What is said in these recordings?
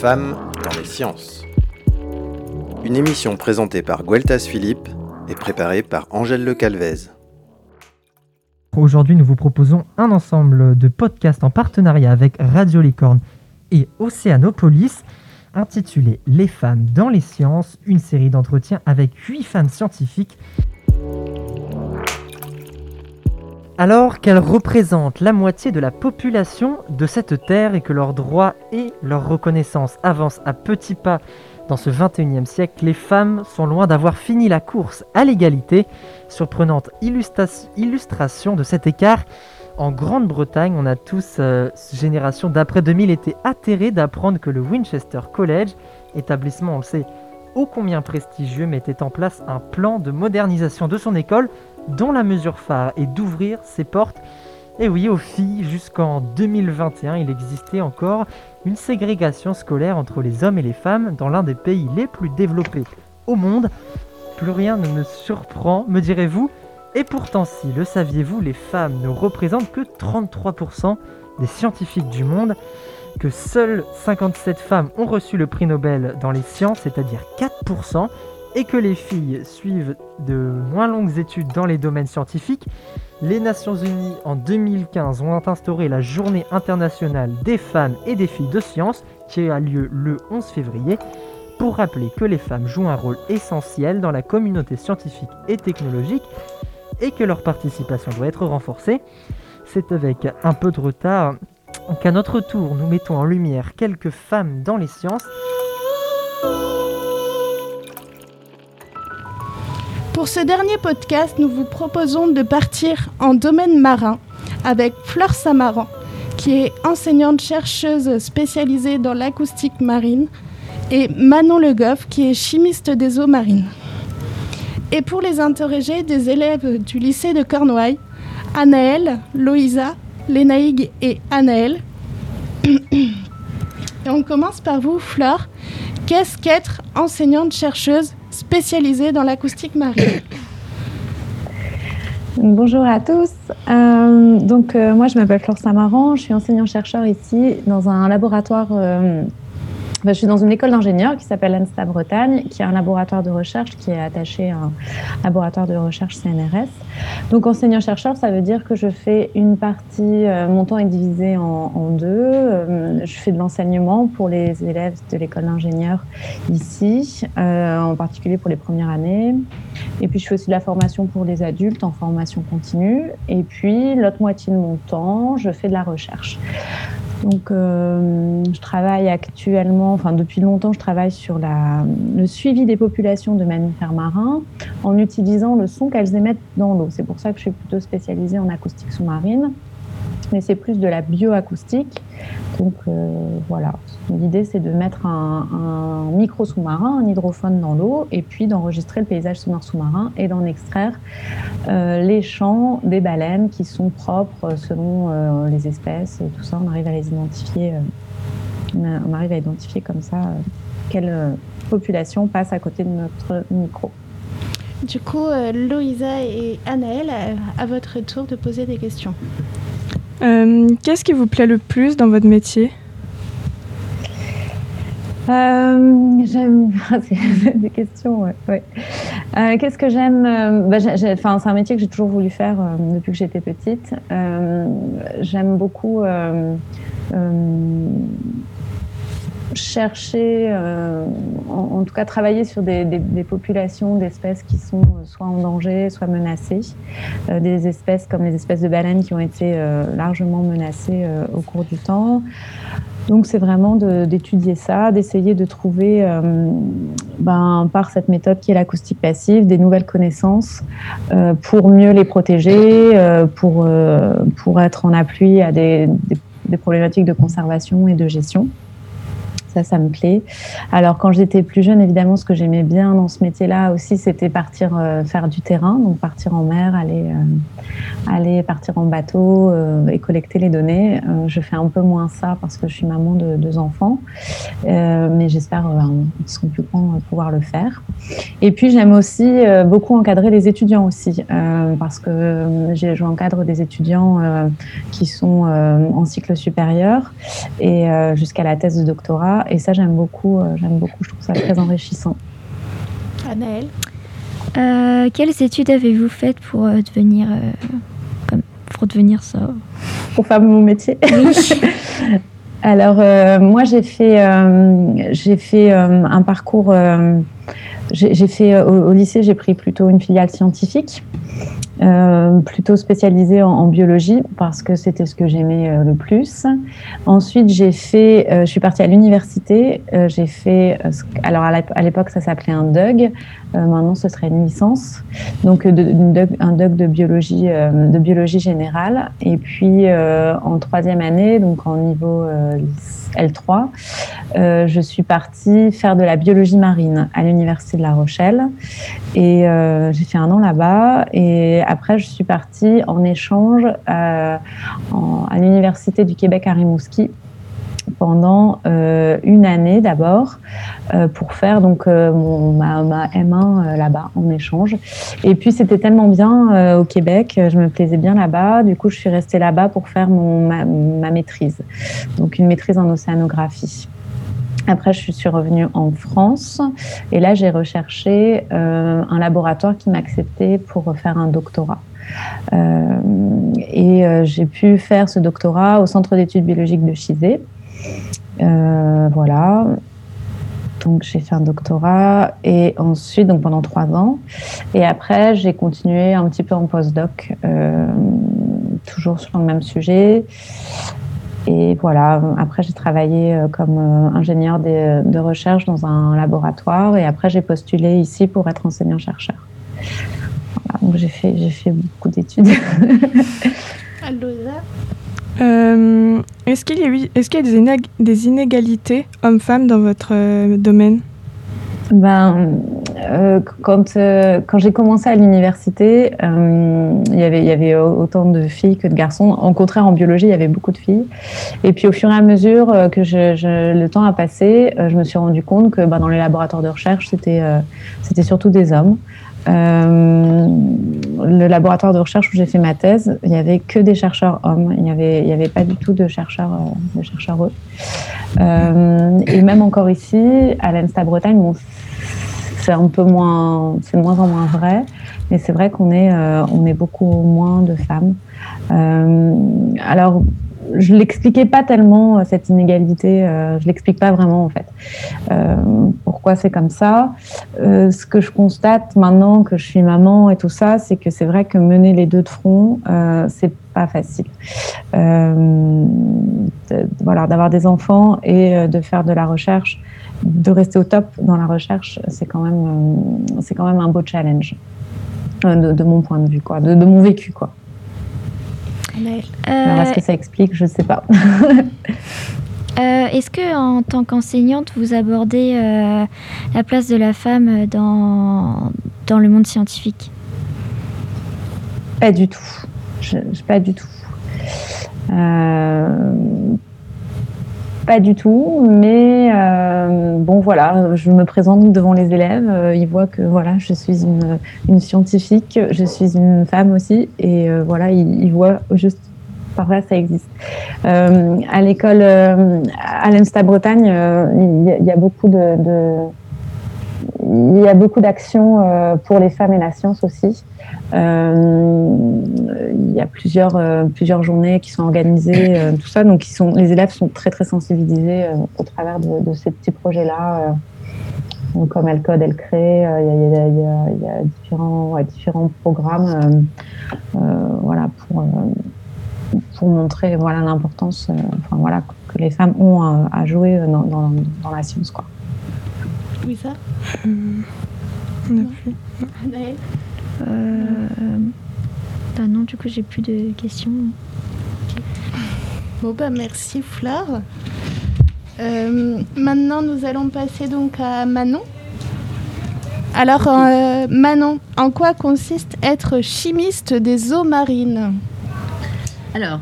femmes dans les sciences. Une émission présentée par Gueltas Philippe et préparée par Angèle Le Calvez. Aujourd'hui, nous vous proposons un ensemble de podcasts en partenariat avec Radio Licorne et Océanopolis intitulé Les femmes dans les sciences, une série d'entretiens avec huit femmes scientifiques alors qu'elles représentent la moitié de la population de cette terre et que leurs droits et leur reconnaissance avancent à petits pas dans ce 21e siècle, les femmes sont loin d'avoir fini la course à l'égalité. Surprenante illustration de cet écart. En Grande-Bretagne, on a tous, euh, génération d'après 2000, été atterrés d'apprendre que le Winchester College, établissement, on le sait, ô combien prestigieux, mettait en place un plan de modernisation de son école dont la mesure phare est d'ouvrir ses portes. Et oui, aux filles, jusqu'en 2021, il existait encore une ségrégation scolaire entre les hommes et les femmes dans l'un des pays les plus développés au monde. Plus rien ne me surprend, me direz-vous. Et pourtant, si, le saviez-vous, les femmes ne représentent que 33% des scientifiques du monde, que seules 57 femmes ont reçu le prix Nobel dans les sciences, c'est-à-dire 4%, et que les filles suivent de moins longues études dans les domaines scientifiques, les Nations Unies en 2015 ont instauré la Journée internationale des femmes et des filles de sciences qui a lieu le 11 février pour rappeler que les femmes jouent un rôle essentiel dans la communauté scientifique et technologique et que leur participation doit être renforcée. C'est avec un peu de retard qu'à notre tour nous mettons en lumière quelques femmes dans les sciences. Pour ce dernier podcast, nous vous proposons de partir en domaine marin avec Fleur Samaran, qui est enseignante chercheuse spécialisée dans l'acoustique marine, et Manon Le Goff, qui est chimiste des eaux marines. Et pour les interroger, des élèves du lycée de Cornouailles, Anaël, Loïsa, Lénaïg et Anaël. et on commence par vous, Fleur. Qu'est-ce qu'être enseignante chercheuse spécialisée dans l'acoustique marine. Bonjour à tous. Euh, donc euh, moi je m'appelle Flore Samaran, je suis enseignant-chercheur ici dans un laboratoire euh, je suis dans une école d'ingénieurs qui s'appelle l'ANSTA Bretagne, qui est un laboratoire de recherche qui est attaché à un laboratoire de recherche CNRS. Donc enseignant-chercheur, ça veut dire que je fais une partie, euh, mon temps est divisé en, deux. Euh, je fais de l'enseignement pour les élèves de l'école d'ingénieurs ici, euh, en particulier pour les premières années. Et puis je fais aussi de la formation pour les adultes en formation continue. Et puis l'autre moitié de mon temps, je fais de la recherche. Donc, euh, je travaille actuellement, enfin depuis longtemps, je travaille sur la, le suivi des populations de mammifères marins en utilisant le son qu'elles émettent dans l'eau. C'est pour ça que je suis plutôt spécialisée en acoustique sous-marine mais c'est plus de la bioacoustique. Donc euh, voilà, l'idée c'est de mettre un, micro sous-marin, un hydrophone dans l'eau, et puis d'enregistrer le paysage sonore sous-marin et d'en extraire euh, les chants des baleines qui sont propres selon euh, les espèces et tout ça. On arrive à les identifier, on arrive à identifier comme ça quelle population passe à côté de notre micro. Du coup, Loïsa et Anaël, à votre tour de poser des questions. Euh, qu'est-ce qui vous plaît le plus dans votre métier? Euh, j'aime des questions. Ouais, euh, Qu'est-ce que j'aime bah, Enfin, c'est un métier que j'ai toujours voulu faire depuis que j'étais petite. j'aime beaucoup chercher, euh, en, tout cas travailler sur des, populations d'espèces qui sont euh, soit en danger, soit menacées. Euh, des espèces comme les espèces de baleines qui ont été largement menacées au cours du temps. Donc c'est vraiment d'étudier ça, d'essayer de trouver, ben, par cette méthode qui est l'acoustique passive, des nouvelles connaissances pour mieux les protéger, pour, pour être en appui à des problématiques de conservation et de gestion. Ça, ça me plaît. Alors, quand j'étais plus jeune, évidemment, ce que j'aimais bien dans ce métier-là aussi, c'était partir euh, faire du terrain, donc partir en mer, aller, euh, aller partir en bateau euh, et collecter les données. je fais un peu moins ça parce que je suis maman de deux enfants, mais j'espère qu'ils seront plus grands pouvoir le faire. Et puis, j'aime aussi beaucoup encadrer les étudiants aussi, parce que j'encadre des étudiants qui sont en cycle supérieur et jusqu'à la thèse de doctorat Et ça, j'aime beaucoup. j'aime beaucoup. Je trouve ça très enrichissant. Anaëlle Quelles études avez-vous faites pour devenir comme, pour devenir ça? Pour faire mon métier? Oui. Alors, moi, j'ai fait, j'ai fait un parcours. J'ai fait au, lycée, j'ai pris plutôt une filiale scientifique. Euh, plutôt spécialisée en, biologie parce que c'était ce que j'aimais euh, le plus. Ensuite, j'ai fait, euh, je suis partie à l'université. j'ai fait, alors à l'époque ça s'appelait un DUG, maintenant ce serait une licence, donc un DUG de biologie, de biologie générale. Et puis en troisième année, donc en niveau L3, je suis partie faire de la biologie marine à l'université de La Rochelle et j'ai fait un an là-bas et après, je suis partie en échange euh, à l'Université du Québec à Rimouski pendant euh, une année d'abord euh, pour faire donc ma, M1 là-bas en échange. Et puis c'était tellement bien au Québec, je me plaisais bien là-bas. Du coup, je suis restée là-bas pour faire mon, ma, maîtrise, donc une maîtrise en océanographie. Après, je suis revenue en France et là, j'ai recherché euh, un laboratoire qui m'acceptait pour faire un doctorat. Euh, et euh, j'ai pu faire ce doctorat au Centre d'études biologiques de Chizé. voilà. Donc, j'ai fait un doctorat et ensuite, donc pendant trois ans. Et après, j'ai continué un petit peu en postdoc, toujours sur le même sujet. Et voilà, après j'ai travaillé euh, comme euh, ingénieur de, recherche dans un laboratoire et après j'ai postulé ici pour être enseignant-chercheur. donc j'ai fait, j'ai fait beaucoup d'études. euh, est-ce qu'il y a, est-ce qu'il y a des, inégalités hommes-femmes dans votre euh, domaine? Ben, euh, quand, euh, quand j'ai commencé à l'université, euh, il y avait, y avait autant de filles que de garçons. Au contraire, en biologie, il y avait beaucoup de filles. Et puis, au fur et à mesure que je, le temps a passé, je me suis rendu compte que ben, dans les laboratoires de recherche, c'était c'était surtout des hommes. le laboratoire de recherche où j'ai fait ma thèse, il n'y avait que des chercheurs hommes. Il n'y avait, il avait pas du tout de chercheurs, de chercheurs eux. et même encore ici, à l'ENSTA Bretagne, mon c'est un peu moins, c'est moins en moins vrai, mais c'est vrai qu'on est, euh, on est beaucoup moins de femmes. Euh, alors, je l'expliquais pas tellement euh, cette inégalité, je l'explique pas vraiment en fait. pourquoi c'est comme ça? Ce que je constate maintenant que je suis maman et tout ça, c'est que c'est vrai que mener les deux de front, c'est pas facile. voilà, d'avoir des enfants et de faire de la recherche, de rester au top dans la recherche, c'est quand même, euh, c'est quand même un beau challenge euh, de, mon point de vue, quoi, de, mon vécu, quoi. Alors, est-ce que ça explique? Je ne sais pas. Euh, est-ce que, en tant qu'enseignante, vous abordez la place de la femme dans, dans le monde scientifique? Pas du tout. Je, pas du tout. Pas du tout, mais euh, bon voilà, je me présente devant les élèves, euh, ils voient que voilà, je suis une, scientifique, je suis une femme aussi, et euh, voilà, ils, voient juste parfois ça existe. à l'école, à l'ENSTA Bretagne, il y, a beaucoup de, de il y a beaucoup d'actions pour les femmes et la science aussi. Euh, il y a plusieurs, euh, plusieurs journées qui sont organisées, euh, tout ça. Donc, ils sont, les élèves sont très, très sensibilisés au travers de, ces petits projets-là. comme elle code, elle crée, il y, a, y, a, différents, différents programmes voilà, pour, pour montrer voilà, l'importance enfin, voilà, que les femmes ont à, jouer dans, dans, dans, la science. Quoi. Oui, ça? Euh, bah non, du coup, j'ai plus de questions. Bon, bah merci Fleur. Euh, maintenant, nous allons passer donc à Manon. Alors, euh, Manon, en quoi consiste être chimiste des eaux marines? Alors,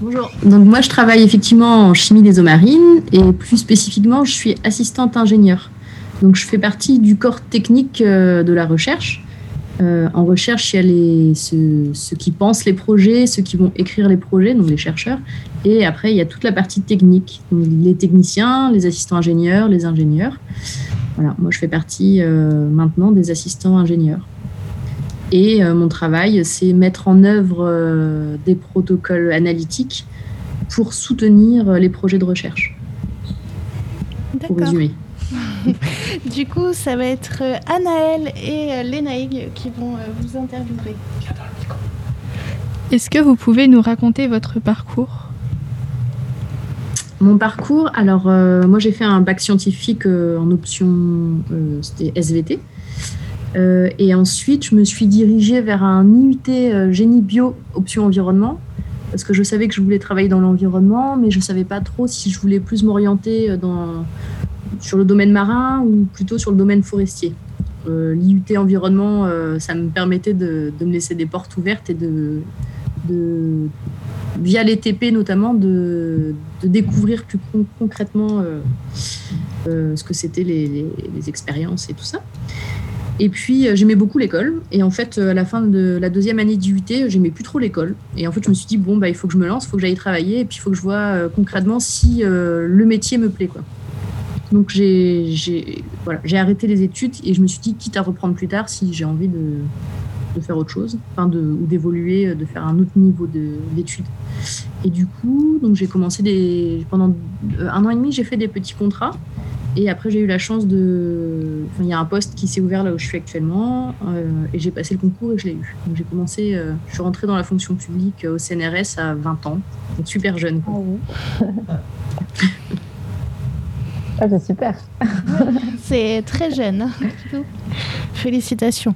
bonjour. Donc, moi, je travaille effectivement en chimie des eaux marines et plus spécifiquement, je suis assistante ingénieure. Donc, je fais partie du corps technique de la recherche Euh, en recherche, il y a les, ceux, ceux qui pensent les projets, ceux qui vont écrire les projets, donc les chercheurs. Et après, il y a toute la partie technique, donc les techniciens, les assistants ingénieurs, les ingénieurs. Voilà, moi, je fais partie euh, maintenant des assistants ingénieurs. Et euh, mon travail, c'est mettre en œuvre des protocoles analytiques pour soutenir les projets de recherche, pour D'accord. résumer. Du coup, ça va être euh, Anaël et euh, Lénaïg qui vont euh, vous interviewer. Est-ce que vous pouvez nous raconter votre parcours? Mon parcours, alors euh, moi j'ai fait un bac scientifique euh, en option, euh, c'était SVT. Euh, et ensuite, je me suis dirigée vers un IUT euh, génie bio, option environnement, parce que je savais que je voulais travailler dans l'environnement, mais je ne savais pas trop si je voulais plus m'orienter dans, sur le domaine marin ou plutôt sur le domaine forestier. Euh, L'IUT environnement, euh, ça me permettait de, de me laisser des portes ouvertes et de, via les TP notamment, de, de découvrir plus con- concrètement euh, ce que c'était les, les- expériences et tout ça. Et puis, j'aimais beaucoup l'école. Et en fait, à la fin de la deuxième année d'IUT, j'aimais plus trop l'école. Et en fait, je me suis dit, bon, bah, il faut que je me lance, il faut que j'aille travailler. Et puis, il faut que je vois concrètement si le métier me plaît. Quoi. Donc, j'ai voilà, arrêté les études et je me suis dit, quitte à reprendre plus tard, si j'ai envie de, de faire autre chose, enfin de, ou d'évoluer, de faire un autre niveau de- d'études. Et du coup, j'ai commencé des, pendant un an et demi, j'ai fait des petits contrats. Et après, j'ai eu la chance de. Enfin, il y a un poste qui s'est ouvert là où je suis actuellement. euh, et j'ai passé le concours et je l'ai eu. Donc, j'ai commencé. euh, je suis rentrée dans la fonction publique euh, au CNRS à 20 ans. Donc, super jeune. quoi. Ah, c'est super. C'est très jeune. hein, du coup. Félicitations.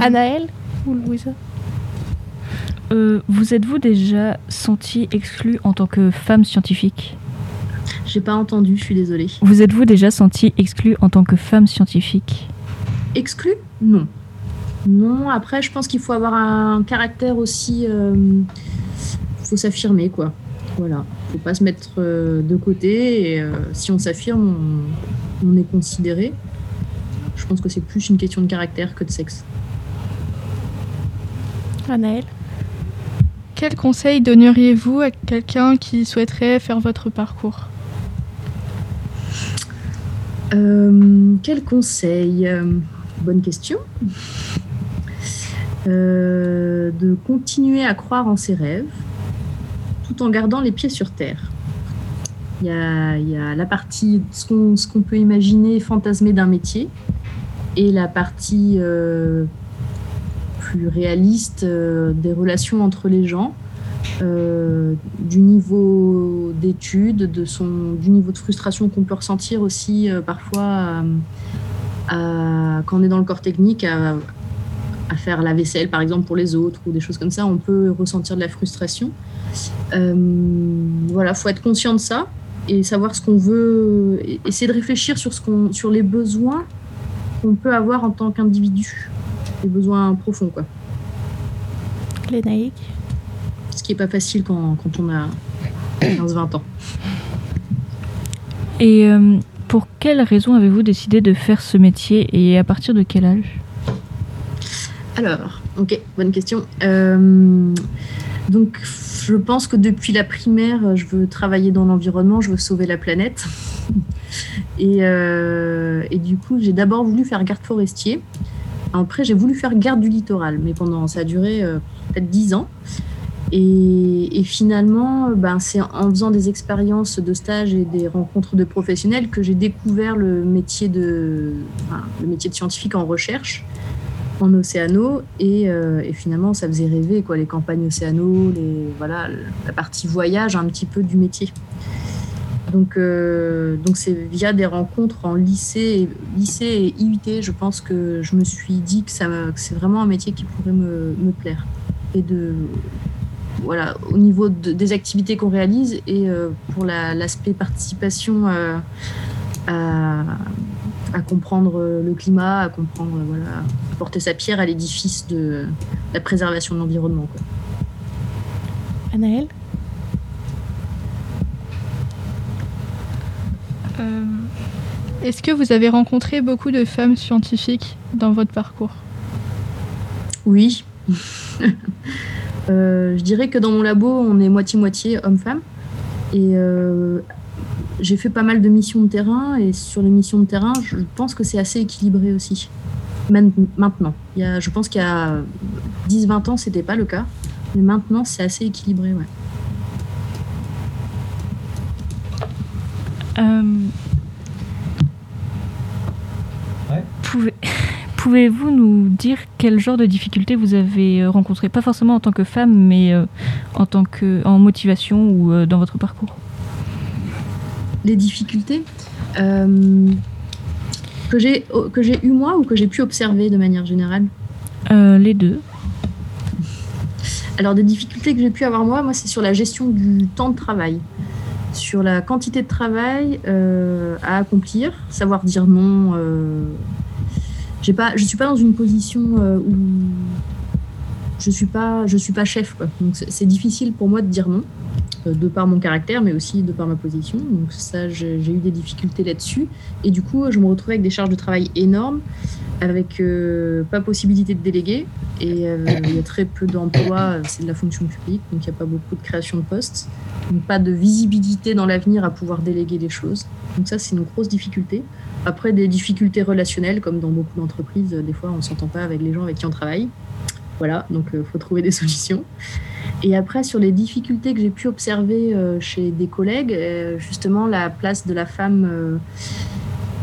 Anaël ou Louisa Euh, vous êtes-vous déjà senti exclu en tant que femme scientifique? J'ai pas entendu, je suis désolée. Vous êtes-vous déjà senti exclu en tant que femme scientifique? Exclu Non. Non, après, je pense qu'il faut avoir un caractère aussi. Il faut s'affirmer, quoi. Voilà. faut pas se mettre euh, de côté. Et euh, si on s'affirme, on, on est considéré. Je pense que c'est plus une question de caractère que de sexe. Anaël Quel conseil donneriez-vous à quelqu'un qui souhaiterait faire votre parcours? Euh, quel conseil? Bonne question. Euh, de continuer à croire en ses rêves en gardant les pieds sur terre. Il y a, la partie, ce qu'on qu'on peut imaginer, fantasmer d'un métier, et la partie euh, plus réaliste euh, des relations entre les gens, euh, du niveau d'études, de son, du niveau de frustration qu'on peut ressentir aussi parfois quand on est dans le corps technique, à faire la vaisselle par exemple pour les autres ou des choses comme ça, on peut ressentir de la frustration. Euh, voilà, faut être conscient de ça et savoir ce qu'on veut, et- essayer de réfléchir sur, ce qu'on, sur les besoins qu'on peut avoir en tant qu'individu, les besoins profonds quoi. Lénaïque? Ce qui est pas facile quand, quand on a 15-20 ans. Et euh, pour quelle raison avez-vous décidé de faire ce métier et à partir de quel âge? Alors, ok, bonne question. Euh, donc, je pense que depuis la primaire, je veux travailler dans l'environnement, je veux sauver la planète. Et, euh, et du coup, j'ai d'abord voulu faire garde forestier. Après, j'ai voulu faire garde du littoral, mais pendant ça a duré euh, peut-être 10 ans. Et, finalement, ben, c'est en faisant des expériences de stage et des rencontres de professionnels que j'ai découvert le métier de, le métier de scientifique en recherche en océano et, euh, et finalement ça faisait rêver quoi les campagnes océano les voilà la partie voyage un petit peu du métier. Donc euh, donc c'est via des rencontres en lycée lycée et IUT je pense que je me suis dit que ça c'est vraiment un métier qui pourrait me, plaire. Et de voilà au niveau de- des activités qu'on réalise et euh, pour la- l'aspect participation à, à comprendre le climat, à comprendre, voilà, apporter sa pierre à l'édifice de la préservation de l'environnement. quoi. Anaël Euh, Est-ce que vous avez rencontré beaucoup de femmes scientifiques dans votre parcours? Oui. Euh, je dirais que dans mon labo, on est moitié-moitié homme-femme. Et euh, j'ai fait pas mal de missions de terrain. Et sur les missions de terrain, je pense que c'est assez équilibré aussi. Maintenant. Il y a, je pense qu'il y a 10-20 ans, c'était pas le cas. Mais maintenant, c'est assez équilibré, ouais. Euh, pouvez- Pouvez-vous nous dire quel genre de difficultés vous avez euh, rencontré Pas forcément en tant que femme, mais euh, en tant que en motivation ou dans votre parcours. Les difficultés euh, que j'ai que j'ai eu moi ou que j'ai pu observer de manière générale? Euh, les deux. Alors des difficultés que j'ai pu avoir moi, moi c'est sur la gestion du temps de travail, sur la quantité de travail euh, à accomplir, savoir dire non. J'ai pas, je suis pas dans une position où je suis pas, je suis pas chef. Quoi. Donc c'est difficile pour moi de dire non, de par mon caractère, mais aussi de par ma position. Donc ça, j'ai eu des difficultés là-dessus. Et du coup, je me retrouvais avec des charges de travail énormes, avec euh, pas possibilité de déléguer. Et euh, il y a très peu d'emplois, c'est de la fonction publique, donc il n'y a pas beaucoup de création de postes. Donc pas de visibilité dans l'avenir à pouvoir déléguer les choses. Donc ça, c'est une grosse difficulté. Après, des difficultés relationnelles, comme dans beaucoup d'entreprises, des fois, on ne s'entend pas avec les gens avec qui on travaille. Voilà, donc il faut trouver des solutions. Et après, sur les difficultés que j'ai pu observer euh, chez des collègues, euh, justement, la place de la femme euh,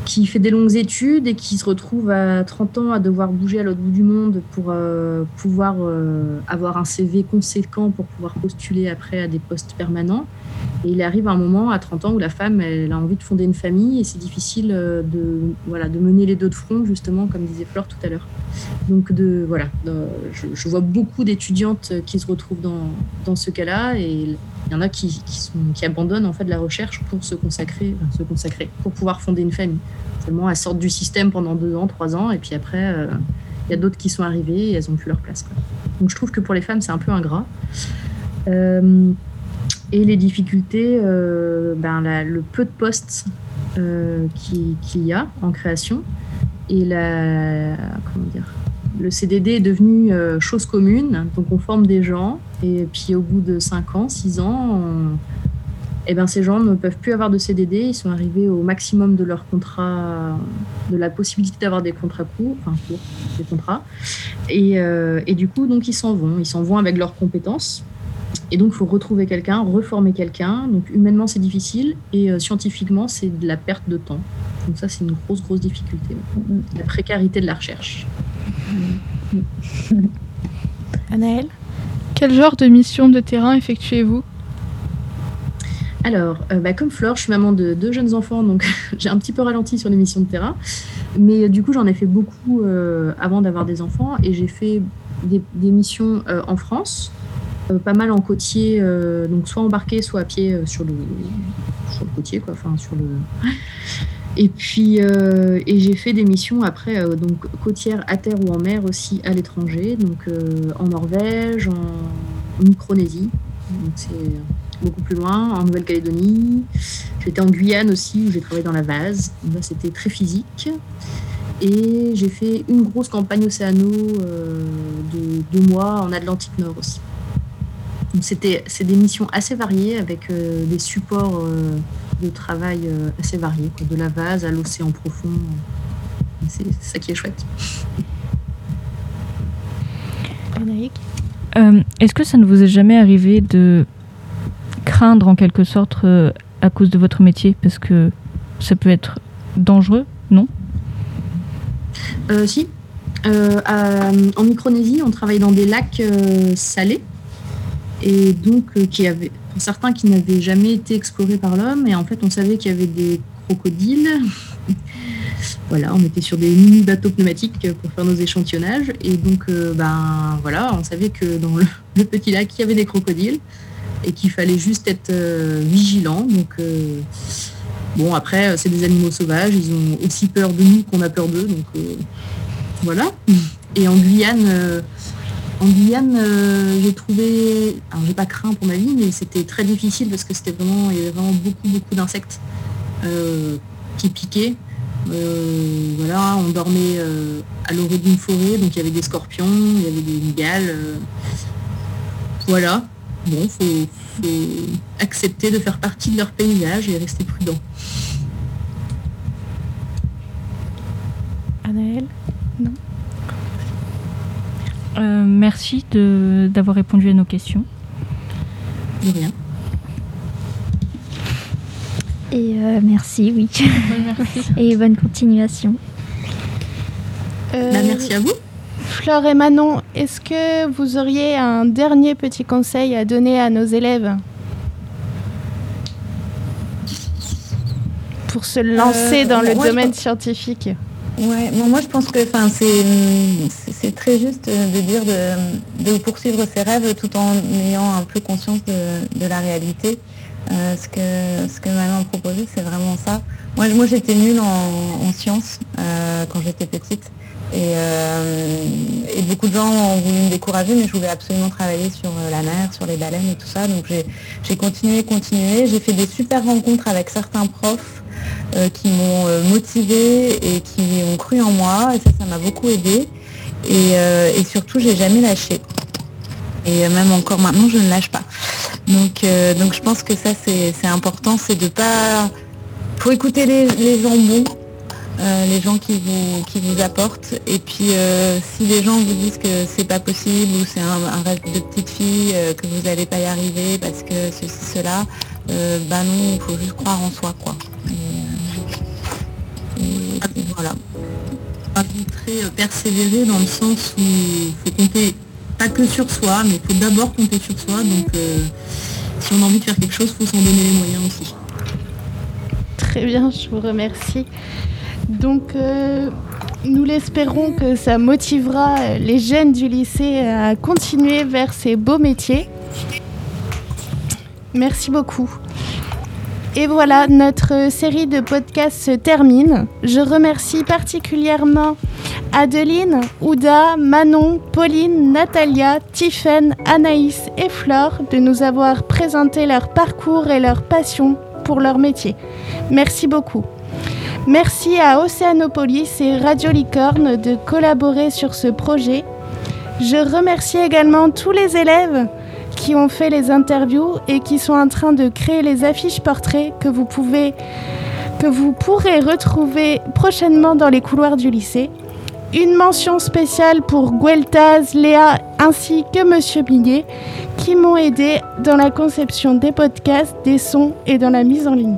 qui fait des longues études et qui se retrouve à 30 ans à devoir bouger à l'autre bout du monde pour euh, pouvoir euh, avoir un CV conséquent pour pouvoir postuler après à des postes permanents. Et il arrive un moment à 30 ans où la femme elle a envie de fonder une famille et c'est difficile euh, de, voilà, de mener les deux de front, justement, comme disait Flore tout à l'heure. Donc de, voilà, je, vois beaucoup d'étudiantes qui se retrouvent dans, dans ce cas-là et il y en a qui, qui, abandonnent en fait la recherche pour se consacrer, se consacrer, pour pouvoir fonder une famille. Seulement, elles sortent du système pendant deux ans, trois ans, et puis après, euh, il y a d'autres qui sont arrivées et elles n'ont plus leur place. Donc je trouve que pour les femmes, c'est un peu ingrat. Euh, et les difficultés, euh, ben, le peu de postes euh, qui- qu'il y a en création et la, comment dire, le CDD est devenu euh, chose commune. Donc on forme des gens et puis au bout de 5 ans, 6 ans, on- eh ben, ces gens ne peuvent plus avoir de CDD. Ils sont arrivés au maximum de leur contrat, de la possibilité d'avoir des contrats courts, enfin courts, des contrats. Et, euh, et du coup, donc ils s'en vont. Ils s'en vont avec leurs compétences. Et donc, il faut retrouver quelqu'un, reformer quelqu'un. Donc, humainement, c'est difficile. Et euh, scientifiquement, c'est de la perte de temps. Donc, ça, c'est une grosse, grosse difficulté. La précarité de la recherche. Anaëlle? Quel genre de mission de terrain effectuez-vous? Alors, euh, bah, comme Flore, je suis maman de deux jeunes enfants, donc j'ai un petit peu ralenti sur les missions de terrain. Mais euh, du coup, j'en ai fait beaucoup euh, avant d'avoir des enfants et j'ai fait des, des missions euh, en France, pas mal en côtier, euh, donc soit embarqué, soit à pied euh, sur, le, sur côtier, quoi, enfin sur le. Et puis, euh, et j'ai fait des missions après, euh, donc côtières à terre ou en mer aussi à l'étranger, donc euh, en Norvège, en Micronésie, donc c'est beaucoup plus loin, en Nouvelle-Calédonie. J'étais en Guyane aussi, où j'ai travaillé dans la vase. Là, c'était très physique. Et j'ai fait une grosse campagne océano euh, de deux mois en Atlantique Nord aussi. Donc c'était, c'est des missions assez variées avec euh, des supports euh, de travail euh, assez variés, quoi, de la vase à l'océan profond. C'est ça qui est chouette. Frédéric? Euh, Est-ce que ça ne vous est jamais arrivé de craindre en quelque sorte euh, à cause de votre métier? Parce que ça peut être dangereux, non? Euh, si. Euh, à- en Micronésie, on travaille dans des lacs euh, salés et donc euh, qui avaient, pour certains qui n'avaient jamais été explorés par l'homme. Et en fait, on savait qu'il y avait des crocodiles. voilà, on était sur des mini bateaux pneumatiques pour faire nos échantillonnages. Et donc, euh, ben voilà, on savait que dans le, petit lac, il y avait des crocodiles et qu'il fallait juste être euh, vigilant. Donc Bon, après, c'est des animaux sauvages, ils ont aussi peur de nous qu'on a peur d'eux, donc voilà. Et en Guyane, en Guyane, euh, j'ai trouvé, alors j'ai pas craint pour ma vie, mais c'était très difficile parce que c'était vraiment, il y avait vraiment beaucoup, beaucoup d'insectes euh, qui piquaient. voilà, on dormait à l'orée d'une forêt, donc il y avait des scorpions, il y avait des migales. voilà. Bon, faut, faut accepter de faire partie de leur paysage et rester prudent. Anaëlle? Euh, Merci d'avoir répondu à nos questions. De rien. Et euh, merci, oui. et bonne continuation. Euh, bah, merci à vous. Flore et Manon, est-ce que vous auriez un dernier petit conseil à donner à nos élèves pour se lancer dans le domaine scientifique? Ouais, moi je pense que c'est très juste de dire de, poursuivre ses rêves tout en ayant un peu conscience de, la réalité. Euh, ce, que, ce que Manon a proposé, c'est vraiment ça. Moi, moi j'étais nulle en, sciences euh, quand j'étais petite. Euh, et, beaucoup de gens ont voulu me décourager, mais je voulais absolument travailler sur la mer, sur les baleines et tout ça. Donc j'ai continué, continué. J'ai fait des super rencontres avec certains profs qui m'ont euh, motivé et qui ont cru en moi. Et ça, ça m'a beaucoup aidé. Et, euh, et surtout, j'ai jamais lâché. Et même encore maintenant, je ne lâche pas. Donc, donc je pense que ça, c'est important, c'est de pas... faut écouter les, les gens bons, les gens qui vous, qui vous apportent. Et puis, si les gens vous disent que c'est pas possible ou c'est un, rêve de petite fille, que vous n'allez pas y arriver parce que ceci, cela, bah non, il faut juste croire en soi, quoi. Euh, persévérer dans le sens où il faut compter pas que sur soi, mais il faut d'abord compter sur soi. Donc euh, si on a envie de faire quelque chose, il faut s'en donner les moyens aussi. Très bien, je vous remercie. Donc euh, nous l'espérons que ça motivera les jeunes du lycée à continuer vers ces beaux métiers. Merci beaucoup. Et voilà, notre série de podcasts se termine. Je remercie particulièrement Adeline, Ouda, Manon, Pauline, Natalia, Tiffaine, Anaïs et Flore de nous avoir présenté leur parcours et leur passion pour leur métier. Merci beaucoup. Merci à Océanopolis et Radio Licorne de collaborer sur ce projet. Je remercie également tous les élèves qui ont fait les interviews et qui sont en train de créer les affiches portraits que vous pouvez que vous pourrez retrouver prochainement dans les couloirs du lycée. Une mention spéciale pour Gueltaz, Léa ainsi que Monsieur Billet qui m'ont aidé dans la conception des podcasts, des sons et dans la mise en ligne.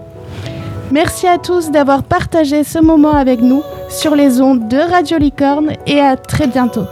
Merci à tous d'avoir partagé ce moment avec nous sur les ondes de Radio Licorne et à très bientôt.